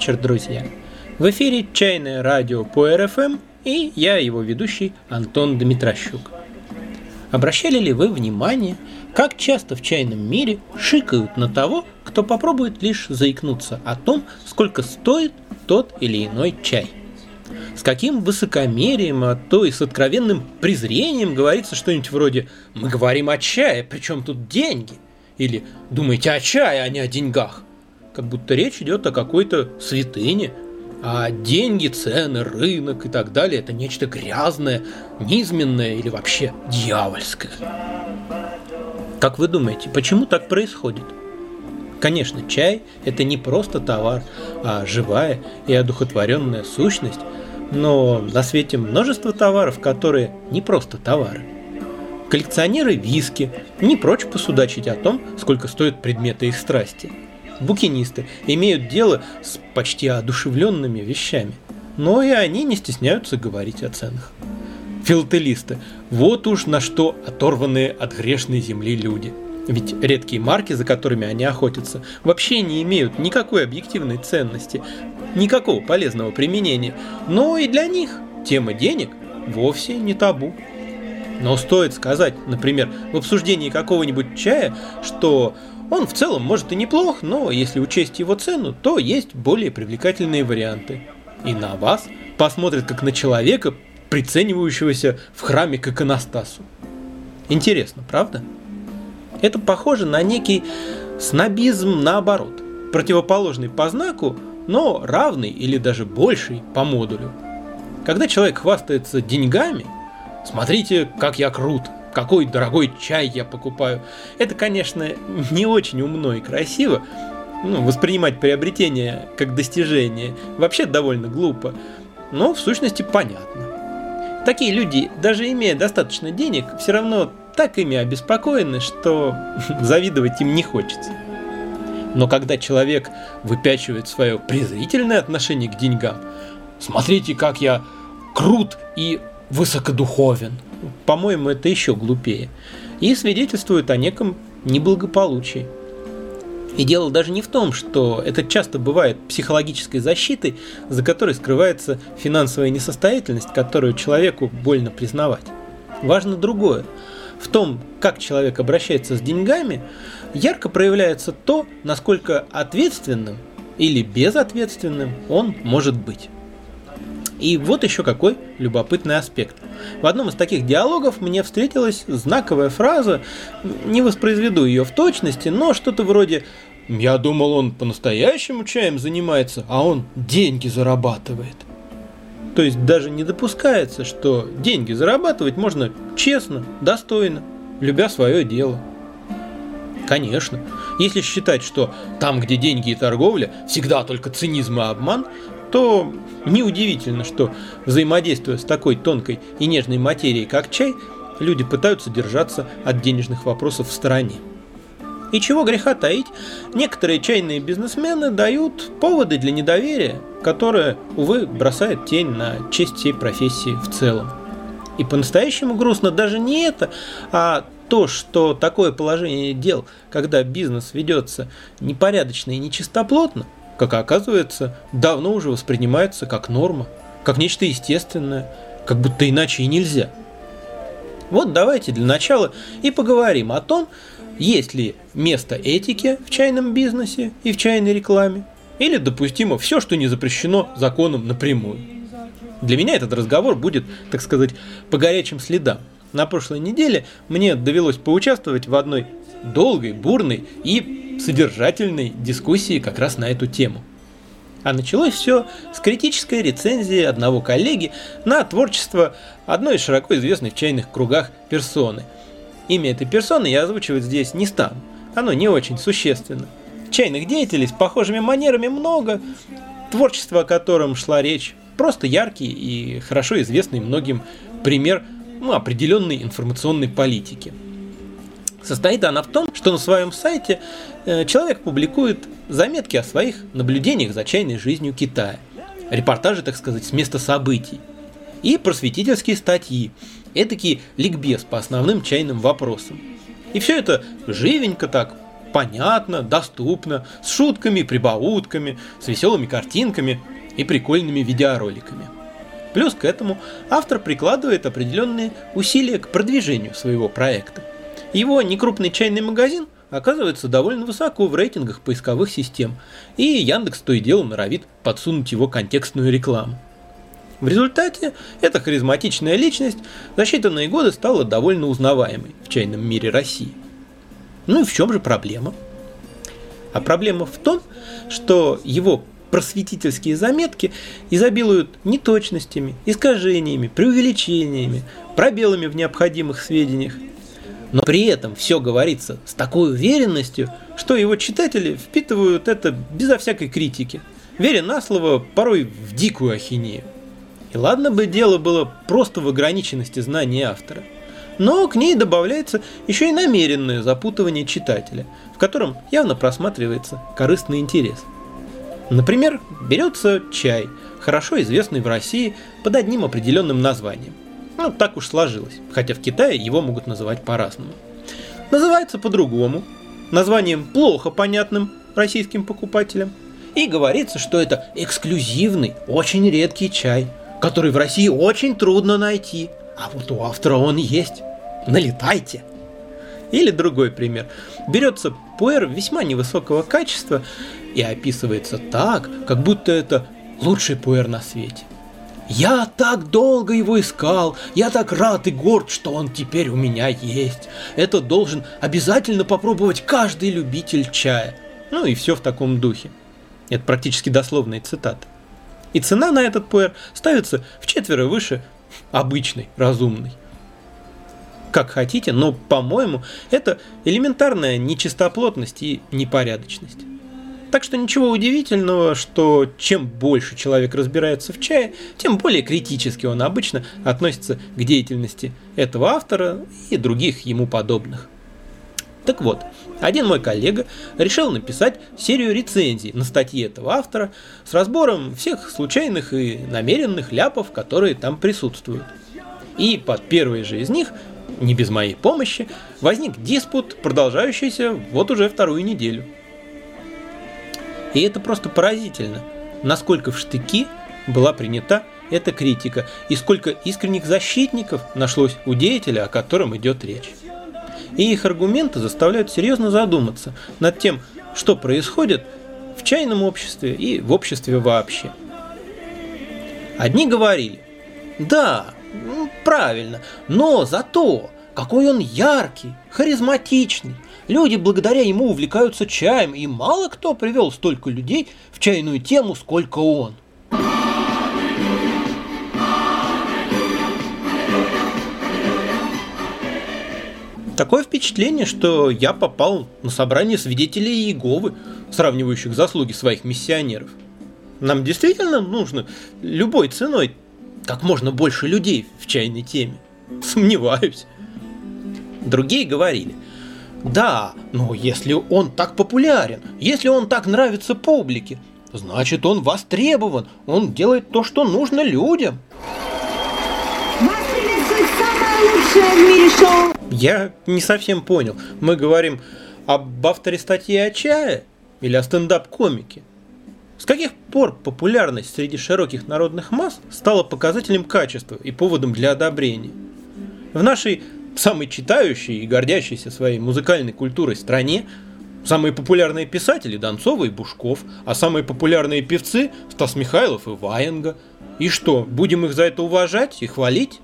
вечер, друзья! В эфире «Чайное радио» по РФМ и я, его ведущий Антон Дмитрощук. Обращали ли вы внимание, как часто в чайном мире шикают на того, кто попробует лишь заикнуться о том, сколько стоит тот или иной чай? С каким высокомерием, а то и с откровенным презрением говорится что-нибудь вроде «Мы говорим о чае, причем тут деньги?» или «Думаете о чае, а не о деньгах?» Как будто речь идет о какой-то святыне, а деньги, цены, рынок и так далее – это нечто грязное, низменное или вообще дьявольское. Как вы думаете, почему так происходит? Конечно, чай – это не просто товар, а живая и одухотворенная сущность, но на свете множество товаров, которые не просто товары. Коллекционеры виски не прочь посудачить о том, сколько стоят предметы их страсти – букинисты имеют дело с почти одушевленными вещами, но и они не стесняются говорить о ценах. Филателисты – вот уж на что оторванные от грешной земли люди. Ведь редкие марки, за которыми они охотятся, вообще не имеют никакой объективной ценности, никакого полезного применения, но и для них тема денег вовсе не табу. Но стоит сказать, например, в обсуждении какого-нибудь чая, что он в целом может и неплох, но если учесть его цену, то есть более привлекательные варианты. И на вас посмотрят как на человека, приценивающегося в храме к иконостасу. Интересно, правда? Это похоже на некий снобизм наоборот, противоположный по знаку, но равный или даже больший по модулю. Когда человек хвастается деньгами, смотрите, как я крут – какой дорогой чай я покупаю. Это, конечно, не очень умно и красиво. Ну, воспринимать приобретение как достижение вообще довольно глупо, но в сущности понятно. Такие люди, даже имея достаточно денег, все равно так ими обеспокоены, что завидовать им не хочется. Но когда человек выпячивает свое презрительное отношение к деньгам, смотрите, как я крут и высокодуховен – по-моему, это еще глупее. И свидетельствует о неком неблагополучии. И дело даже не в том, что это часто бывает психологической защитой, за которой скрывается финансовая несостоятельность, которую человеку больно признавать. Важно другое. В том, как человек обращается с деньгами, ярко проявляется то, насколько ответственным или безответственным он может быть. И вот еще какой любопытный аспект. В одном из таких диалогов мне встретилась знаковая фраза, не воспроизведу ее в точности, но что-то вроде «Я думал, он по-настоящему чаем занимается, а он деньги зарабатывает». То есть даже не допускается, что деньги зарабатывать можно честно, достойно, любя свое дело. Конечно, если считать, что там, где деньги и торговля, всегда только цинизм и обман, то неудивительно, что взаимодействуя с такой тонкой и нежной материей, как чай, люди пытаются держаться от денежных вопросов в стороне. И чего греха таить, некоторые чайные бизнесмены дают поводы для недоверия, которое, увы, бросает тень на честь всей профессии в целом. И по-настоящему грустно даже не это, а то, что такое положение дел, когда бизнес ведется непорядочно и нечистоплотно, как оказывается, давно уже воспринимается как норма, как нечто естественное, как будто иначе и нельзя. Вот давайте для начала и поговорим о том, есть ли место этике в чайном бизнесе и в чайной рекламе, или допустимо все, что не запрещено законом напрямую. Для меня этот разговор будет, так сказать, по горячим следам. На прошлой неделе мне довелось поучаствовать в одной долгой, бурной и содержательной дискуссии как раз на эту тему. А началось все с критической рецензии одного коллеги на творчество одной из широко известной в чайных кругах персоны. Имя этой персоны я озвучивать здесь не стану, оно не очень существенно. Чайных деятелей с похожими манерами много, творчество о котором шла речь, просто яркий и хорошо известный многим пример ну, определенной информационной политики – Состоит она в том, что на своем сайте э, человек публикует заметки о своих наблюдениях за чайной жизнью Китая, репортажи, так сказать, с места событий, и просветительские статьи, этакий ликбез по основным чайным вопросам. И все это живенько так, понятно, доступно, с шутками, прибаутками, с веселыми картинками и прикольными видеороликами. Плюс к этому автор прикладывает определенные усилия к продвижению своего проекта. Его некрупный чайный магазин оказывается довольно высоко в рейтингах поисковых систем, и Яндекс то и дело норовит подсунуть его контекстную рекламу. В результате эта харизматичная личность за считанные годы стала довольно узнаваемой в чайном мире России. Ну и в чем же проблема? А проблема в том, что его просветительские заметки изобилуют неточностями, искажениями, преувеличениями, пробелами в необходимых сведениях. Но при этом все говорится с такой уверенностью, что его читатели впитывают это безо всякой критики, веря на слово порой в дикую ахинею. И ладно бы дело было просто в ограниченности знаний автора. Но к ней добавляется еще и намеренное запутывание читателя, в котором явно просматривается корыстный интерес. Например, берется чай, хорошо известный в России под одним определенным названием. Ну, так уж сложилось, хотя в Китае его могут называть по-разному. Называется по-другому, названием плохо понятным российским покупателям. И говорится, что это эксклюзивный, очень редкий чай – который в России очень трудно найти, а вот у автора он есть. Налетайте! Или другой пример. Берется пуэр весьма невысокого качества и описывается так, как будто это лучший пуэр на свете. Я так долго его искал, я так рад и горд, что он теперь у меня есть. Это должен обязательно попробовать каждый любитель чая. Ну и все в таком духе. Это практически дословная цитата. И цена на этот пуэр ставится в четверо выше обычной, разумной. Как хотите, но, по-моему, это элементарная нечистоплотность и непорядочность. Так что ничего удивительного, что чем больше человек разбирается в чае, тем более критически он обычно относится к деятельности этого автора и других ему подобных. Так вот, один мой коллега решил написать серию рецензий на статьи этого автора с разбором всех случайных и намеренных ляпов, которые там присутствуют. И под первой же из них, не без моей помощи, возник диспут, продолжающийся вот уже вторую неделю. И это просто поразительно, насколько в штыки была принята эта критика и сколько искренних защитников нашлось у деятеля, о котором идет речь и их аргументы заставляют серьезно задуматься над тем, что происходит в чайном обществе и в обществе вообще. Одни говорили, да, правильно, но зато какой он яркий, харизматичный. Люди благодаря ему увлекаются чаем, и мало кто привел столько людей в чайную тему, сколько он. Такое впечатление, что я попал на собрание свидетелей Иеговы, сравнивающих заслуги своих миссионеров. Нам действительно нужно любой ценой как можно больше людей в чайной теме. Сомневаюсь. Другие говорили, да, но если он так популярен, если он так нравится публике, значит он востребован, он делает то, что нужно людям. Я не совсем понял. Мы говорим об авторе статьи о чае или о стендап-комике? С каких пор популярность среди широких народных масс стала показателем качества и поводом для одобрения? В нашей самой читающей и гордящейся своей музыкальной культурой стране самые популярные писатели Донцова и Бушков, а самые популярные певцы Стас Михайлов и Ваенга. И что, будем их за это уважать и хвалить?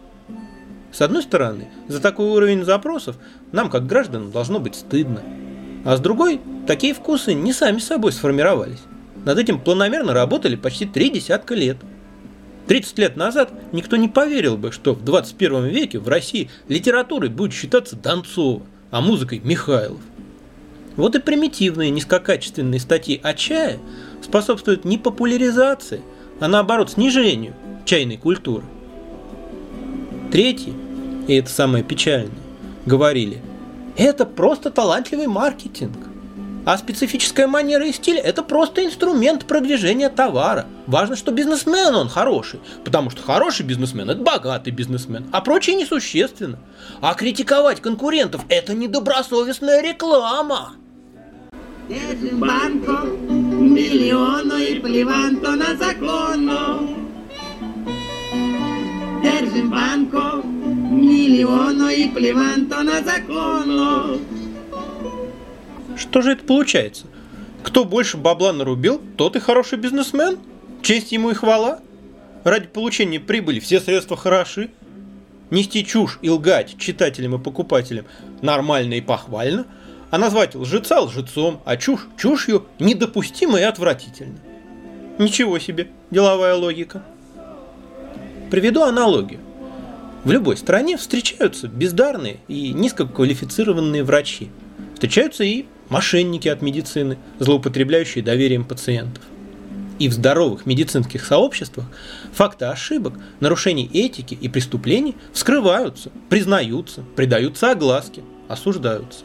С одной стороны, за такой уровень запросов нам, как гражданам, должно быть стыдно. А с другой, такие вкусы не сами собой сформировались. Над этим планомерно работали почти три десятка лет. 30 лет назад никто не поверил бы, что в 21 веке в России литературой будет считаться Донцова, а музыкой Михайлов. Вот и примитивные низкокачественные статьи о чае способствуют не популяризации, а наоборот снижению чайной культуры. Третий и это самое печальное, говорили, это просто талантливый маркетинг. А специфическая манера и стиль – это просто инструмент продвижения товара. Важно, что бизнесмен он хороший, потому что хороший бизнесмен – это богатый бизнесмен, а прочее несущественно. А критиковать конкурентов – это недобросовестная реклама. Держим банку, миллиону и плеванто на закону. Держим банку, миллиону и плеванто на закону. Что же это получается? Кто больше бабла нарубил, тот и хороший бизнесмен? Честь ему и хвала? Ради получения прибыли все средства хороши? Нести чушь и лгать читателям и покупателям нормально и похвально, а назвать лжеца лжецом, а чушь чушью недопустимо и отвратительно. Ничего себе, деловая логика. Приведу аналогию. В любой стране встречаются бездарные и низкоквалифицированные врачи. Встречаются и мошенники от медицины, злоупотребляющие доверием пациентов. И в здоровых медицинских сообществах факты ошибок, нарушений этики и преступлений вскрываются, признаются, придаются огласке, осуждаются.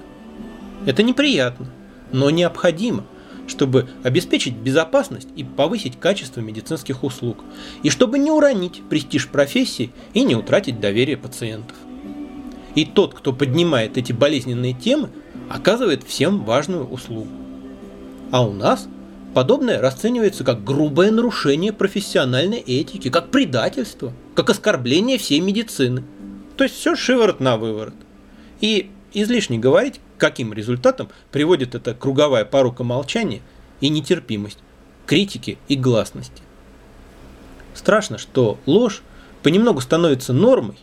Это неприятно, но необходимо, чтобы обеспечить безопасность и повысить качество медицинских услуг, и чтобы не уронить престиж профессии и не утратить доверие пациентов. И тот, кто поднимает эти болезненные темы, оказывает всем важную услугу. А у нас подобное расценивается как грубое нарушение профессиональной этики, как предательство, как оскорбление всей медицины. То есть все шиворот на выворот. И излишне говорить, каким результатом приводит эта круговая порука молчания и нетерпимость, критики и гласности. Страшно, что ложь понемногу становится нормой,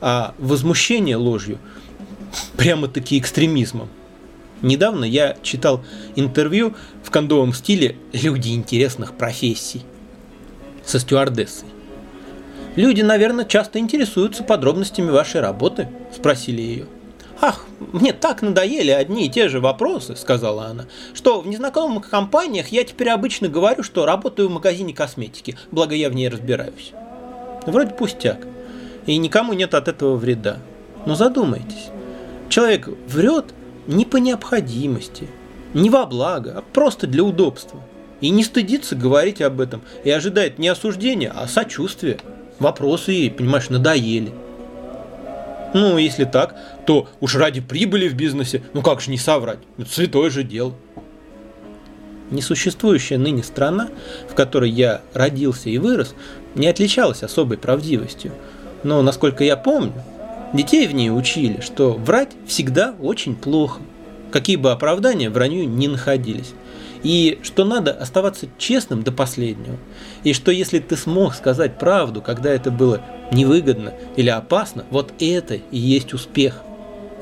а возмущение ложью прямо-таки экстремизмом. Недавно я читал интервью в кондовом стиле «Люди интересных профессий» со стюардессой. «Люди, наверное, часто интересуются подробностями вашей работы?» – спросили ее. «Ах, мне так надоели одни и те же вопросы», – сказала она, – «что в незнакомых компаниях я теперь обычно говорю, что работаю в магазине косметики, благо я в ней разбираюсь». Вроде пустяк, и никому нет от этого вреда. Но задумайтесь, человек врет не по необходимости, не во благо, а просто для удобства. И не стыдится говорить об этом, и ожидает не осуждения, а сочувствия. Вопросы ей, понимаешь, надоели. Ну, если так, то уж ради прибыли в бизнесе, ну как же не соврать, это святое же дело. Несуществующая ныне страна, в которой я родился и вырос, не отличалась особой правдивостью. Но, насколько я помню, Детей в ней учили, что врать всегда очень плохо, какие бы оправдания вранью не находились. И что надо оставаться честным до последнего. И что если ты смог сказать правду, когда это было невыгодно или опасно, вот это и есть успех.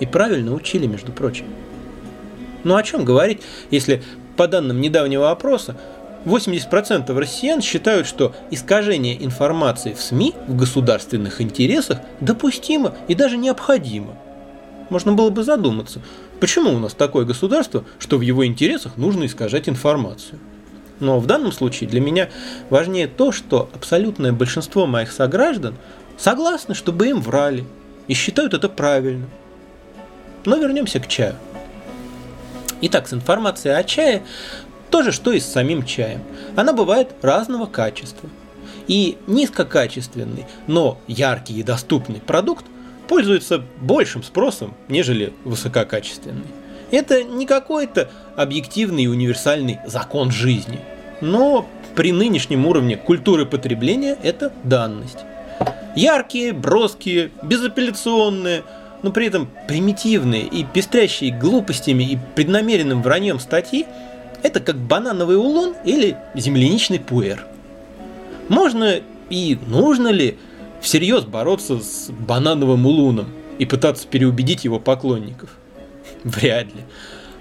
И правильно учили, между прочим. Ну о чем говорить, если по данным недавнего опроса 80% россиян считают, что искажение информации в СМИ в государственных интересах допустимо и даже необходимо. Можно было бы задуматься, почему у нас такое государство, что в его интересах нужно искажать информацию. Но в данном случае для меня важнее то, что абсолютное большинство моих сограждан согласны, чтобы им врали, и считают это правильно. Но вернемся к чаю. Итак, с информацией о чае то же, что и с самим чаем. Она бывает разного качества. И низкокачественный, но яркий и доступный продукт пользуется большим спросом, нежели высококачественный. Это не какой-то объективный и универсальный закон жизни, но при нынешнем уровне культуры потребления это данность. Яркие, броские, безапелляционные, но при этом примитивные и пестрящие глупостями и преднамеренным враньем статьи – это как банановый улун или земляничный пуэр. Можно и нужно ли всерьез бороться с банановым улуном и пытаться переубедить его поклонников? Вряд ли.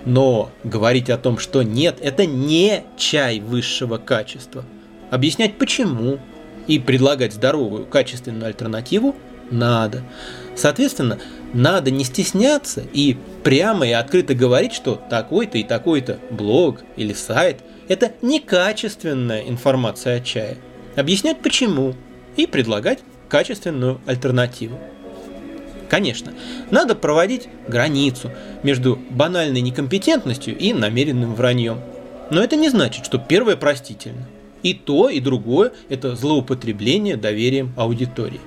Но говорить о том, что нет, это не чай высшего качества. Объяснять почему и предлагать здоровую, качественную альтернативу надо. Соответственно, надо не стесняться и прямо и открыто говорить, что такой-то и такой-то блог или сайт – это некачественная информация о чае. Объяснять почему и предлагать качественную альтернативу. Конечно, надо проводить границу между банальной некомпетентностью и намеренным враньем. Но это не значит, что первое простительно. И то, и другое – это злоупотребление доверием аудитории.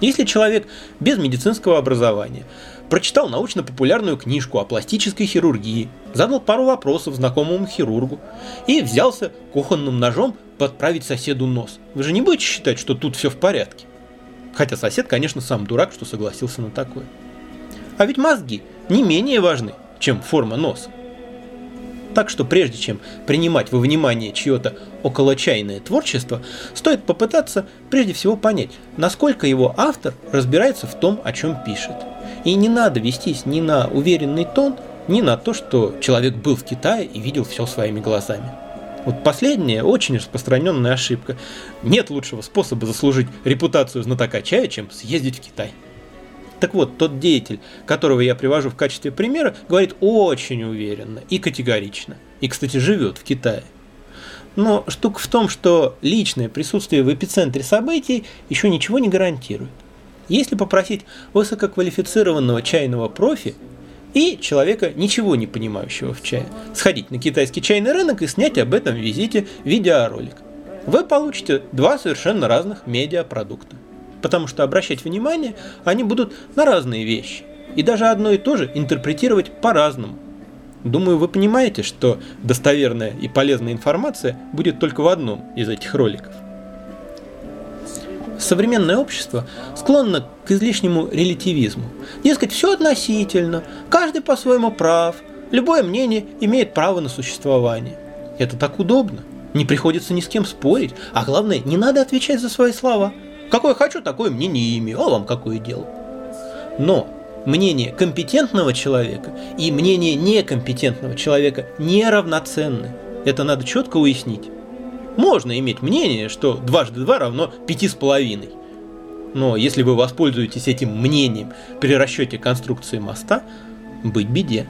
Если человек без медицинского образования прочитал научно-популярную книжку о пластической хирургии, задал пару вопросов знакомому хирургу и взялся кухонным ножом подправить соседу нос. Вы же не будете считать, что тут все в порядке? Хотя сосед, конечно, сам дурак, что согласился на такое. А ведь мозги не менее важны, чем форма носа. Так что прежде чем принимать во внимание чье-то околочайное творчество, стоит попытаться прежде всего понять, насколько его автор разбирается в том, о чем пишет. И не надо вестись ни на уверенный тон, ни на то, что человек был в Китае и видел все своими глазами. Вот последняя очень распространенная ошибка. Нет лучшего способа заслужить репутацию знатока чая, чем съездить в Китай. Так вот, тот деятель, которого я привожу в качестве примера, говорит очень уверенно и категорично. И, кстати, живет в Китае. Но штука в том, что личное присутствие в эпицентре событий еще ничего не гарантирует. Если попросить высококвалифицированного чайного профи и человека, ничего не понимающего в чае, сходить на китайский чайный рынок и снять об этом визите видеоролик, вы получите два совершенно разных медиапродукта потому что обращать внимание они будут на разные вещи, и даже одно и то же интерпретировать по-разному. Думаю, вы понимаете, что достоверная и полезная информация будет только в одном из этих роликов. Современное общество склонно к излишнему релятивизму. Дескать, все относительно, каждый по-своему прав, любое мнение имеет право на существование. Это так удобно. Не приходится ни с кем спорить, а главное, не надо отвечать за свои слова – Какое хочу, такое мнение и имею, а вам какое дело? Но мнение компетентного человека и мнение некомпетентного человека неравноценны. Это надо четко уяснить. Можно иметь мнение, что дважды два равно пяти с половиной. Но если вы воспользуетесь этим мнением при расчете конструкции моста, быть беде.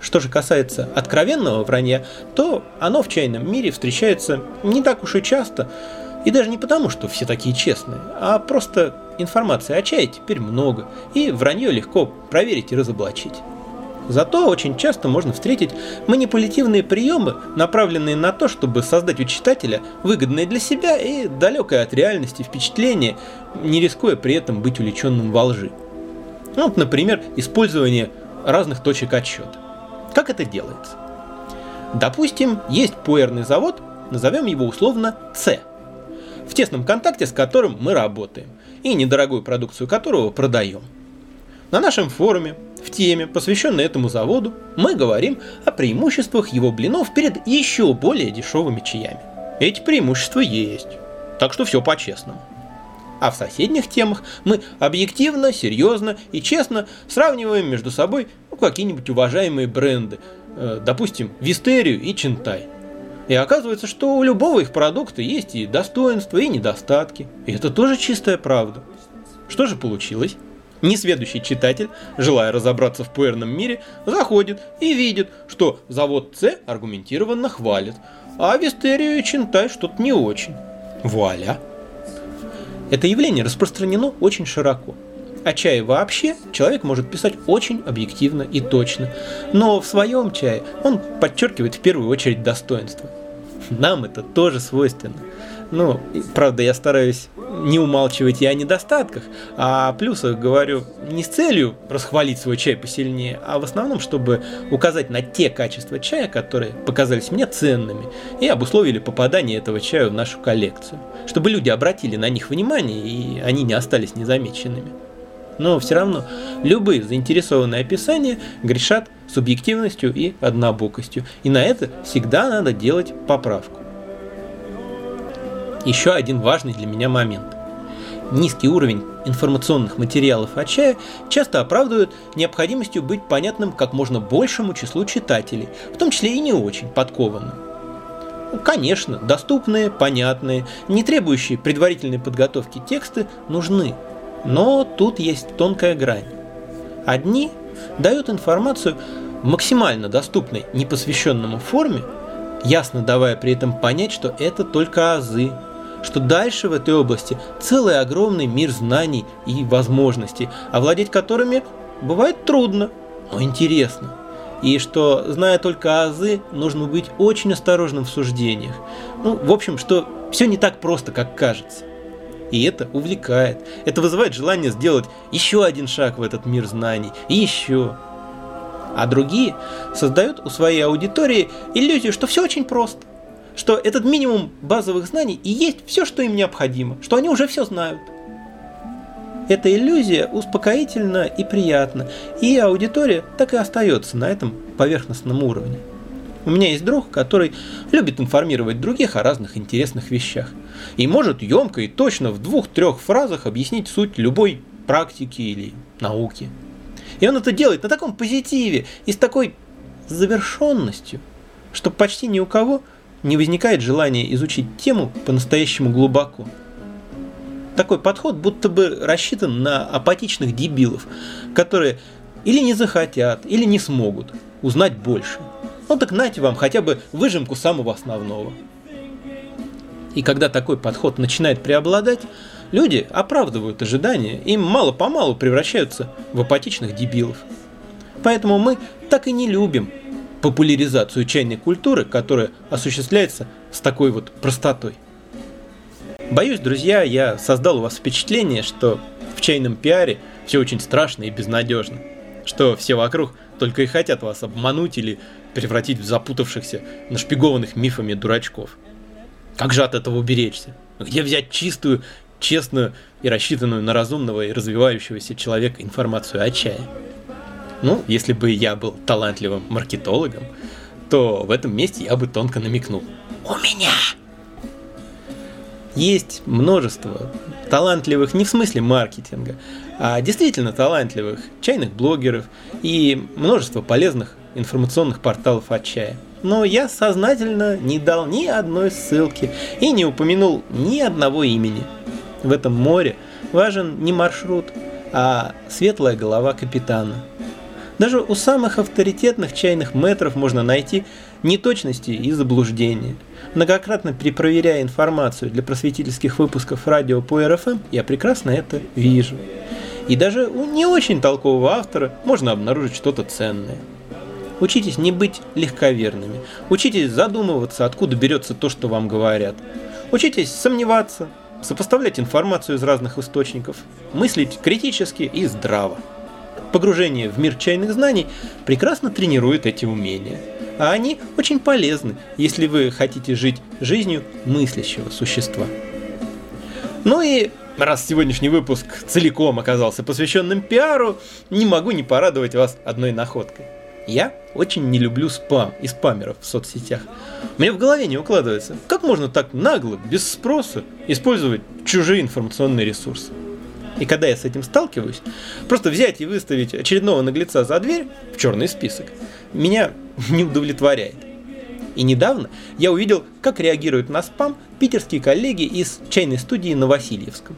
Что же касается откровенного вранья, то оно в чайном мире встречается не так уж и часто, и даже не потому, что все такие честные, а просто информации о чае теперь много, и вранье легко проверить и разоблачить. Зато очень часто можно встретить манипулятивные приемы, направленные на то, чтобы создать у читателя выгодное для себя и далекое от реальности впечатление, не рискуя при этом быть увлеченным во лжи. Ну, вот, например, использование разных точек отсчета. Как это делается? Допустим, есть пуэрный завод, назовем его условно С – в тесном контакте с которым мы работаем и недорогую продукцию которого продаем. На нашем форуме, в теме, посвященной этому заводу, мы говорим о преимуществах его блинов перед еще более дешевыми чаями. Эти преимущества есть, так что все по-честному. А в соседних темах мы объективно, серьезно и честно сравниваем между собой ну, какие-нибудь уважаемые бренды, э, допустим, Вистерию и Чинтай – и оказывается, что у любого их продукта есть и достоинства, и недостатки. И это тоже чистая правда. Что же получилось? Несведущий читатель, желая разобраться в пуэрном мире, заходит и видит, что завод С аргументированно хвалит, а Вистерию и Чинтай что-то не очень. Вуаля! Это явление распространено очень широко. О чае вообще человек может писать очень объективно и точно, но в своем чае он подчеркивает в первую очередь достоинства – нам это тоже свойственно. Ну, правда, я стараюсь не умалчивать и о недостатках, а о плюсах говорю не с целью расхвалить свой чай посильнее, а в основном, чтобы указать на те качества чая, которые показались мне ценными и обусловили попадание этого чая в нашу коллекцию, чтобы люди обратили на них внимание и они не остались незамеченными. Но все равно любые заинтересованные описания грешат субъективностью и однобокостью. И на это всегда надо делать поправку. Еще один важный для меня момент. Низкий уровень информационных материалов о чае часто оправдывают необходимостью быть понятным как можно большему числу читателей, в том числе и не очень подкованным. Ну, конечно, доступные, понятные, не требующие предварительной подготовки тексты нужны, но тут есть тонкая грань. Одни дают информацию максимально доступной непосвященному форме, ясно давая при этом понять, что это только азы, что дальше в этой области целый огромный мир знаний и возможностей, овладеть которыми бывает трудно, но интересно. И что, зная только азы, нужно быть очень осторожным в суждениях. Ну, в общем, что все не так просто, как кажется. И это увлекает. Это вызывает желание сделать еще один шаг в этот мир знаний, и еще. А другие создают у своей аудитории иллюзию, что все очень просто. Что этот минимум базовых знаний и есть все, что им необходимо, что они уже все знают. Эта иллюзия успокоительна и приятна, и аудитория так и остается на этом поверхностном уровне. У меня есть друг, который любит информировать других о разных интересных вещах и может емко и точно в двух-трех фразах объяснить суть любой практики или науки. И он это делает на таком позитиве и с такой завершенностью, что почти ни у кого не возникает желания изучить тему по-настоящему глубоко. Такой подход будто бы рассчитан на апатичных дебилов, которые или не захотят, или не смогут узнать больше. Ну так нате вам хотя бы выжимку самого основного. И когда такой подход начинает преобладать, Люди оправдывают ожидания и мало-помалу превращаются в апатичных дебилов. Поэтому мы так и не любим популяризацию чайной культуры, которая осуществляется с такой вот простотой. Боюсь, друзья, я создал у вас впечатление, что в чайном пиаре все очень страшно и безнадежно, что все вокруг только и хотят вас обмануть или превратить в запутавшихся, нашпигованных мифами дурачков. Как же от этого уберечься? Где взять чистую честную и рассчитанную на разумного и развивающегося человека информацию о чае. Ну, если бы я был талантливым маркетологом, то в этом месте я бы тонко намекнул. У меня! Есть множество талантливых не в смысле маркетинга, а действительно талантливых чайных блогеров и множество полезных информационных порталов о чае. Но я сознательно не дал ни одной ссылки и не упомянул ни одного имени – в этом море важен не маршрут, а светлая голова капитана. Даже у самых авторитетных чайных метров можно найти неточности и заблуждения. Многократно перепроверяя информацию для просветительских выпусков радио по РФМ, я прекрасно это вижу. И даже у не очень толкового автора можно обнаружить что-то ценное. Учитесь не быть легковерными. Учитесь задумываться, откуда берется то, что вам говорят. Учитесь сомневаться, сопоставлять информацию из разных источников, мыслить критически и здраво. Погружение в мир чайных знаний прекрасно тренирует эти умения. А они очень полезны, если вы хотите жить жизнью мыслящего существа. Ну и раз сегодняшний выпуск целиком оказался посвященным пиару, не могу не порадовать вас одной находкой. Я очень не люблю спам и спамеров в соцсетях. Мне в голове не укладывается, как можно так нагло, без спроса, использовать чужие информационные ресурсы. И когда я с этим сталкиваюсь, просто взять и выставить очередного наглеца за дверь в черный список, меня не удовлетворяет. И недавно я увидел, как реагируют на спам питерские коллеги из чайной студии на Васильевском.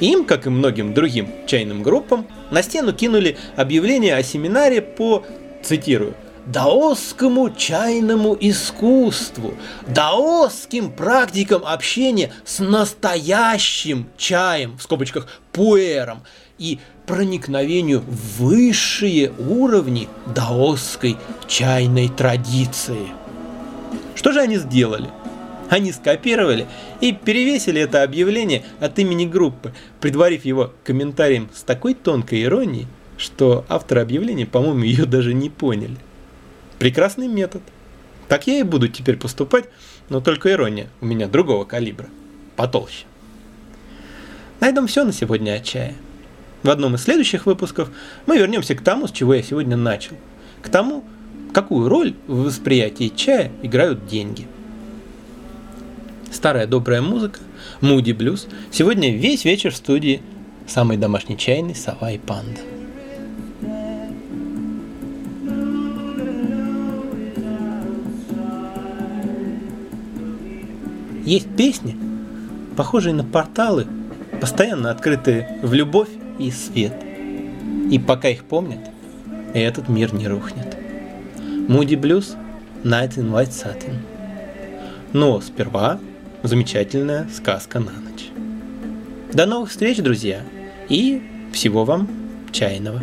Им, как и многим другим чайным группам, на стену кинули объявление о семинаре по цитирую, даосскому чайному искусству, даосским практикам общения с настоящим чаем, в скобочках пуэром, и проникновению в высшие уровни даосской чайной традиции. Что же они сделали? Они скопировали и перевесили это объявление от имени группы, предварив его комментарием с такой тонкой иронией, что авторы объявления, по-моему, ее даже не поняли. Прекрасный метод. Так я и буду теперь поступать, но только ирония у меня другого калибра, потолще. На этом все на сегодня от чая. В одном из следующих выпусков мы вернемся к тому, с чего я сегодня начал. К тому, какую роль в восприятии чая играют деньги. Старая добрая музыка, Муди Блюз, сегодня весь вечер в студии самой домашней чайной «Сова и панда». Есть песни, похожие на порталы, постоянно открытые в любовь и свет. И пока их помнят, этот мир не рухнет. Moody Blues, Night in White Satin. Но сперва замечательная сказка на ночь. До новых встреч, друзья, и всего вам чайного.